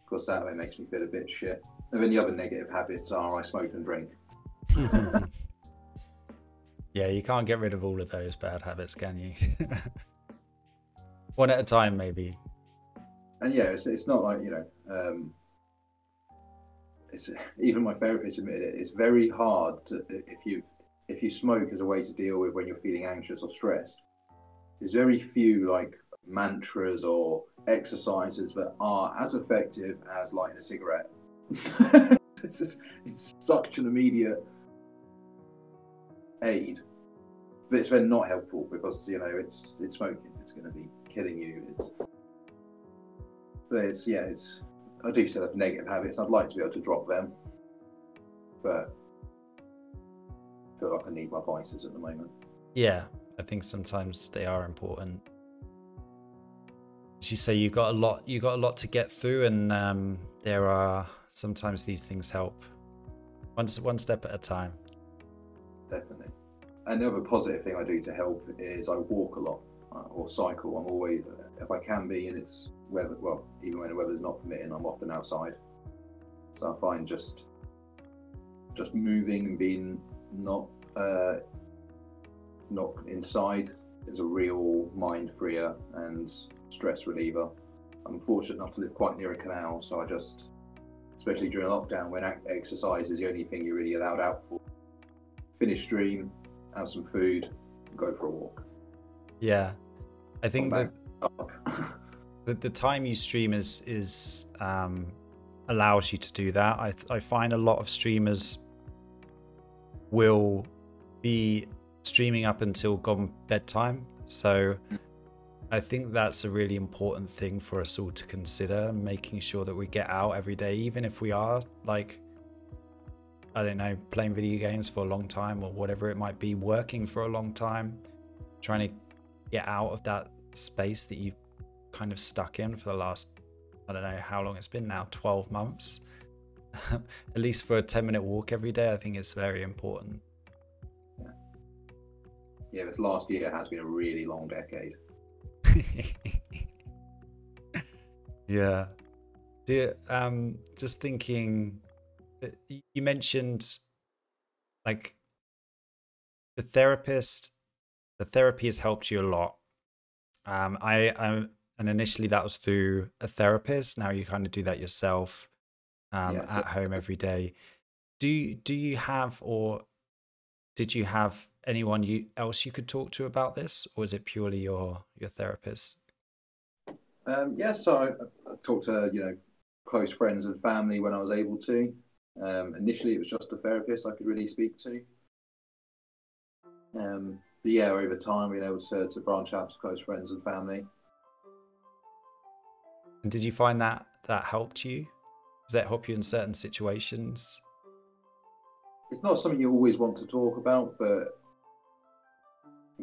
Because that way makes me feel a bit shit. And then the other negative habits are I smoke and drink. yeah, you can't get rid of all of those bad habits, can you? One at a time, maybe. And yeah, it's, it's not like, you know, um, it's, even my therapist admitted it, it's very hard to, if you if you smoke as a way to deal with when you're feeling anxious or stressed. There's very few like mantras or exercises that are as effective as lighting a cigarette. it's, just, it's such an immediate aid, but it's then not helpful because you know it's it's smoking. It's going to be killing you. It's but it's yeah, it's I do still have negative habits. I'd like to be able to drop them, but I feel like I need my vices at the moment. Yeah, I think sometimes they are important. You say, you got a lot. You got a lot to get through, and um, there are sometimes these things help. One one step at a time. Definitely. Another positive thing I do to help is I walk a lot uh, or cycle. I'm always, if I can be, and it's weather, well, even when the weather's not permitting, I'm often outside. So I find just just moving and being not uh, not inside is a real mind freer and stress reliever. I'm fortunate enough to live quite near a canal, so I just, especially during lockdown when exercise is the only thing you're really allowed out for, finish stream, have some food, go for a walk. Yeah, I think that the, the time you stream is is um, allows you to do that. I I find a lot of streamers will be streaming up until gone bedtime. So I think that's a really important thing for us all to consider, making sure that we get out every day, even if we are like I don't know, playing video games for a long time or whatever it might be, working for a long time, trying to get out of that space that you've kind of stuck in for the last, I don't know how long it's been now, 12 months. At least for a 10 minute walk every day, I think it's very important. Yeah. yeah, this last year has been a really long decade. Yeah. Dear, um, just thinking, you mentioned like the therapist, the therapy has helped you a lot. Um, I, I and initially that was through a therapist. Now you kind of do that yourself um, yeah, so at home every day. Do you, do you have or did you have anyone you else you could talk to about this, or is it purely your your therapist? Um, yes, yeah, so I, I, talked to you know close friends and family when I was able to. Um, initially, it was just a therapist I could really speak to. Um, but yeah, over time, being able to, to branch out to close friends and family. And did you find that that helped you? Does that help you in certain situations? It's not something you always want to talk about, but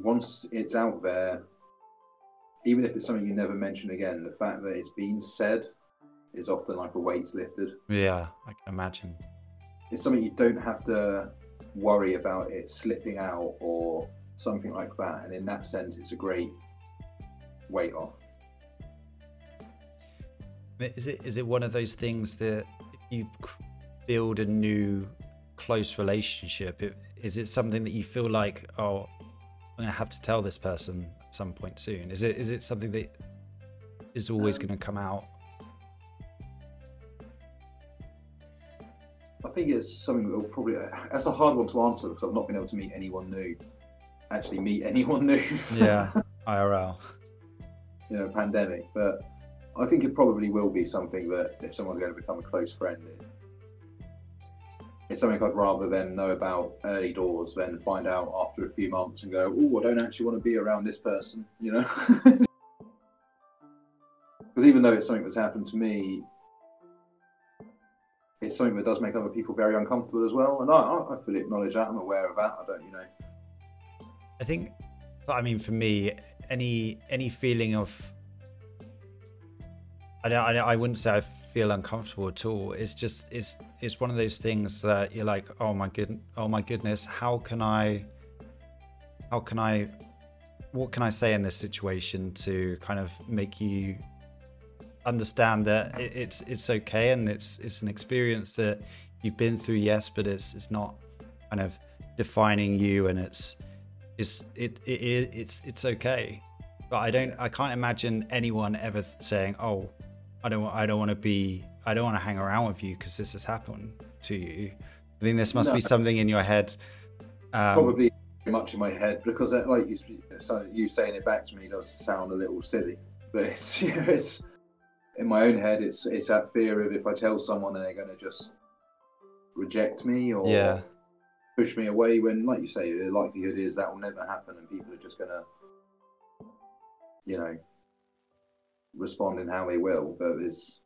once it's out there, even if it's something you never mention again, the fact that it's been said is often like a weight's lifted. Yeah, I can imagine. It's something you don't have to worry about it slipping out or something like that. And in that sense, it's a great weight off. Is it is it one of those things that you build a new close relationship? Is it something that you feel like, oh, I'm gonna have to tell this person at some point soon? Is it is it something that is always um, going to come out? I think it's something that will probably that's a hard one to answer because I've not been able to meet anyone new. Actually, meet anyone new. yeah, IRL. You know, pandemic, but I think it probably will be something that if someone's going to become a close friend, it's, it's something I'd rather than know about early doors than find out after a few months and go, oh, I don't actually want to be around this person, you know? Because even though it's something that's happened to me, it's something that does make other people very uncomfortable as well. And I, I fully acknowledge that. I'm aware of that. I don't, you know. I think, I mean, for me, any any feeling of I, don't, I, don't, I wouldn't say I feel uncomfortable at all. It's just it's it's one of those things that you're like, oh my good, oh my goodness, how can I, how can I what can I say in this situation to kind of make you understand that it, it's it's okay and it's it's an experience that you've been through, yes, but it's it's not kind of defining you, and it's it's it, it, it it's it's okay. But I don't I can't imagine anyone ever saying, "Oh, I don't I don't want to be I don't want to hang around with you because this has happened to you." I think this must no. be something in your head. Um, Probably much in my head because, uh, like you, so you saying it back to me does sound a little silly, but it's you know, it's in my own head. It's it's that fear of if I tell someone and they're going to just reject me or yeah. push me away. When, like you say, the likelihood is that will never happen, and people are just going to, you know, respond in how they will. But it's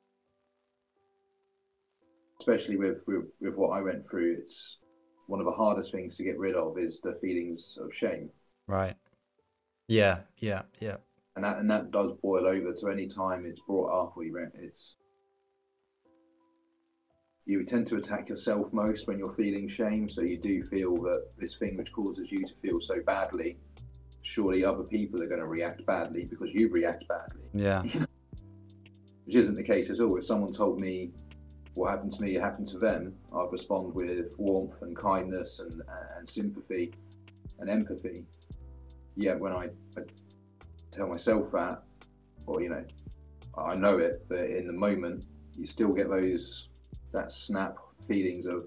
especially with, with with what I went through. It's one of the hardest things to get rid of is the feelings of shame. Right. Yeah. Yeah. Yeah. And that and that does boil over to any time it's brought up or you it's you tend to attack yourself most when you're feeling shame. So you do feel that this thing which causes you to feel so badly, surely other people are going to react badly because you react badly. Yeah. which isn't the case at all. If someone told me what happened to me happened to them, I'd respond with warmth and kindness and, and sympathy and empathy. Yet when I, I tell myself that, or you know, I know it, but in the moment, you still get those that snap feelings of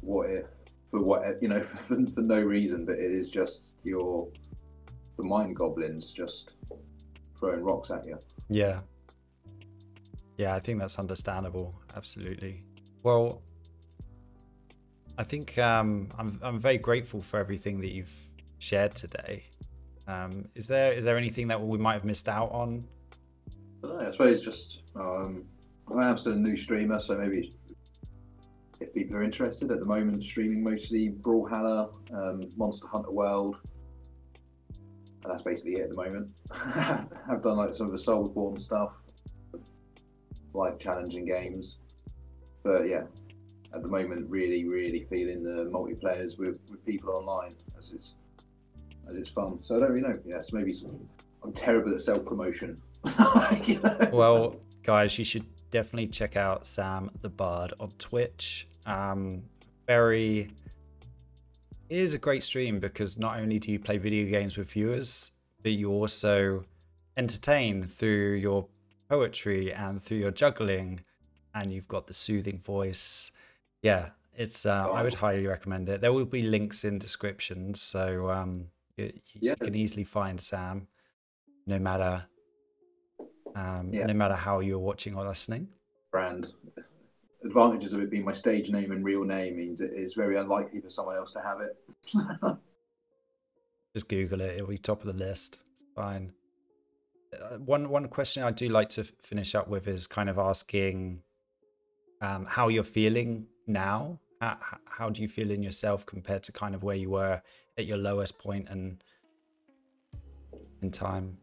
what if for what you know for, for no reason, but it is just your the mind goblins just throwing rocks at you. Yeah. Yeah, I think that's understandable. Absolutely. Well, I think um, I'm I'm very grateful for everything that you've shared today. Um, is there is there anything that we might have missed out on? I, know, I suppose just um, I am still a new streamer, so maybe if people are interested at the moment, streaming mostly Brawlhalla, um, Monster Hunter World, and that's basically it at the moment. I've done like some of the Soulsborne stuff, like challenging games, but yeah, at the moment, really, really feeling the multiplayers with, with people online as it's as it's fun. So I don't really know. Yes, maybe some, I'm terrible at self promotion. you know? Well, guys, you should definitely check out Sam the Bard on Twitch. Um, very it is a great stream because not only do you play video games with viewers, but you also entertain through your poetry and through your juggling, and you've got the soothing voice. Yeah, it's. Uh, I would highly recommend it. There will be links in descriptions, so um, you, you can easily find Sam, no matter um, yeah. no matter how you're watching or listening. Brand advantages of it being my stage name and real name means it is very unlikely for someone else to have it. Just Google it; it'll be top of the list. It's fine. Uh, one one question I do like to finish up with is kind of asking um, how you're feeling now. How, how do you feel in yourself compared to kind of where you were at your lowest point and in time?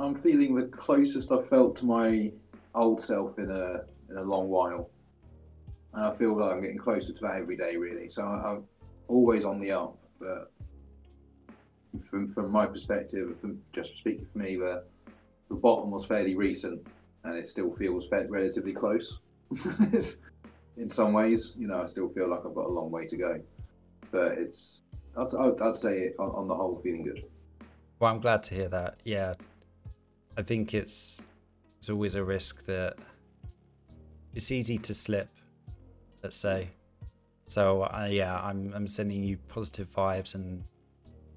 I'm feeling the closest I've felt to my old self in a in a long while, and I feel like I'm getting closer to that every day, really. So I, am always on the up, but from from my perspective, from just speaking for me, the the bottom was fairly recent, and it still feels relatively close. in some ways, you know, I still feel like I've got a long way to go, but it's I'd, I'd, I'd say on, on the whole, feeling good. Well, I'm glad to hear that. Yeah, I think it's it's always a risk that it's easy to slip. Let's say. So uh, yeah, I'm I'm sending you positive vibes and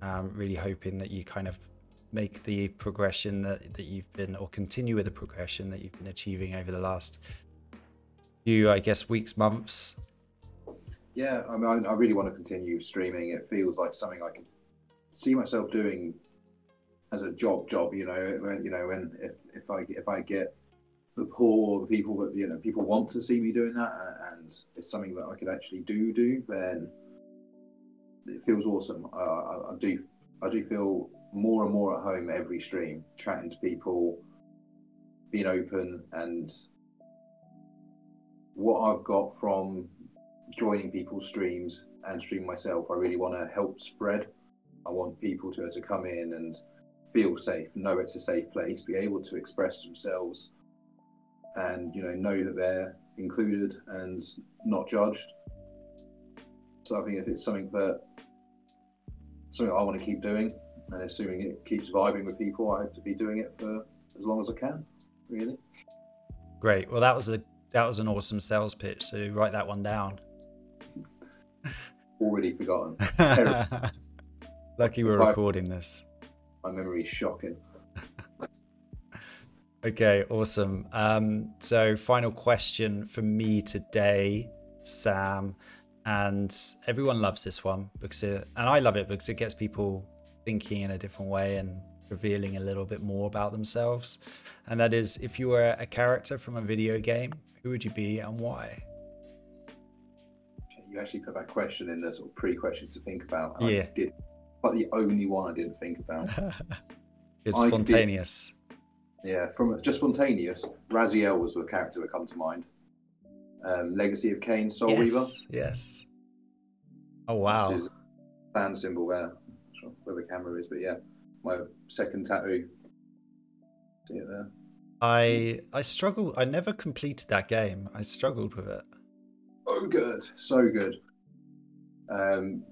um, really hoping that you kind of make the progression that, that you've been or continue with the progression that you've been achieving over the last few I guess weeks months yeah I mean I really want to continue streaming it feels like something I can see myself doing as a job job you know when, you know when if, if i if i get the poor the people that you know people want to see me doing that and it's something that i could actually do do then it feels awesome. Uh, I, I do i do feel more and more at home every stream chatting to people being open and what i've got from joining people's streams and stream myself i really want to help spread. I want people to, to come in and feel safe, know it's a safe place, be able to express themselves, and you know know that they're included and not judged. So I think if it's something that something I want to keep doing, and assuming it keeps vibing with people, I hope to be doing it for as long as I can. Really. Great. Well, that was a that was an awesome sales pitch. So write that one down. Already forgotten. Lucky we're recording this. My memory is shocking. okay, awesome. Um, so final question for me today, Sam, and everyone loves this one because it, and I love it because it gets people thinking in a different way and revealing a little bit more about themselves. And that is if you were a character from a video game, who would you be and why? You actually put that question in the sort of pre questions to think about. yeah. I did, but the only one I didn't think about. it's spontaneous. Be, yeah, from just spontaneous. Raziel was the character that come to mind. Um, Legacy of Kain, Soul yes, Reaver. Yes. Oh wow. This is fan symbol there. Sure where the camera is, but yeah, my second tattoo. See it there. I I struggled. I never completed that game. I struggled with it. Oh, good, so good. Um,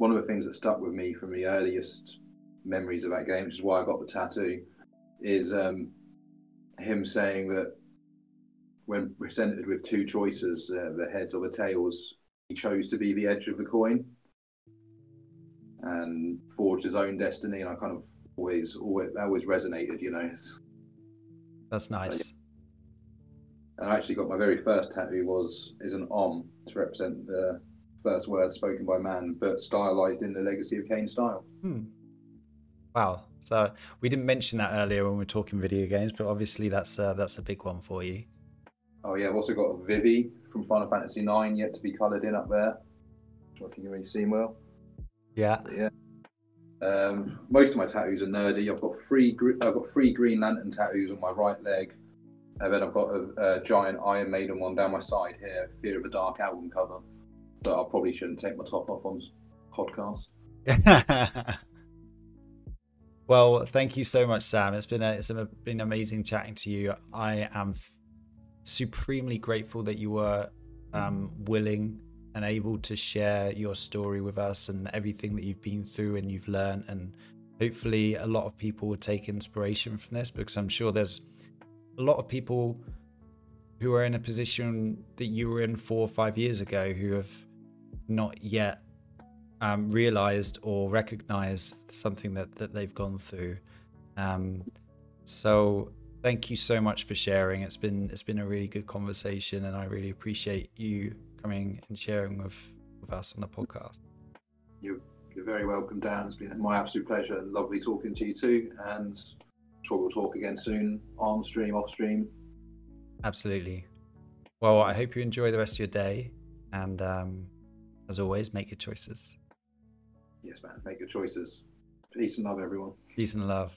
one of the things that stuck with me from the earliest memories of that game, which is why I got the tattoo, is um, him saying that when presented with two choices, uh, the heads or the tails, he chose to be the edge of the coin and forged his own destiny. And I kind of always, always, that always resonated, you know. That's nice. And I actually got my very first tattoo was is an om to represent the first word spoken by man, but stylized in the Legacy of Kain style. Hmm. Wow. So we didn't mention that earlier when we were talking video games, but obviously that's uh, that's a big one for you. Oh yeah, I've also got a Vivi from Final Fantasy IX yet to be coloured in up there. I think you've already seen well. Yeah. But yeah. Um, most of my tattoos are nerdy. I've got three. I've got three Green Lantern tattoos on my right leg, and then I've got a, a, giant Iron Maiden one down my side here. Fear of the Dark album cover. I probably shouldn't take my top off on podcast. well, thank you so much, Sam. It's been a, it's been amazing chatting to you. I am f- supremely grateful that you were um, willing and able to share your story with us and everything that you've been through and you've learned and hopefully a lot of people will take inspiration from this because i'm sure there's a lot of people who are in a position that you were in four or five years ago who have not yet um, realized or recognized something that, that they've gone through um, so thank you so much for sharing it's been it's been a really good conversation and i really appreciate you coming and sharing with, with us on the podcast. You're, you're very welcome, Dan. It's been my absolute pleasure and lovely talking to you too. And I'm sure we'll talk again soon on stream, off stream. Absolutely. Well, I hope you enjoy the rest of your day. And um, as always, make your choices. Yes, man. Make your choices. Peace and love, everyone. Peace and love.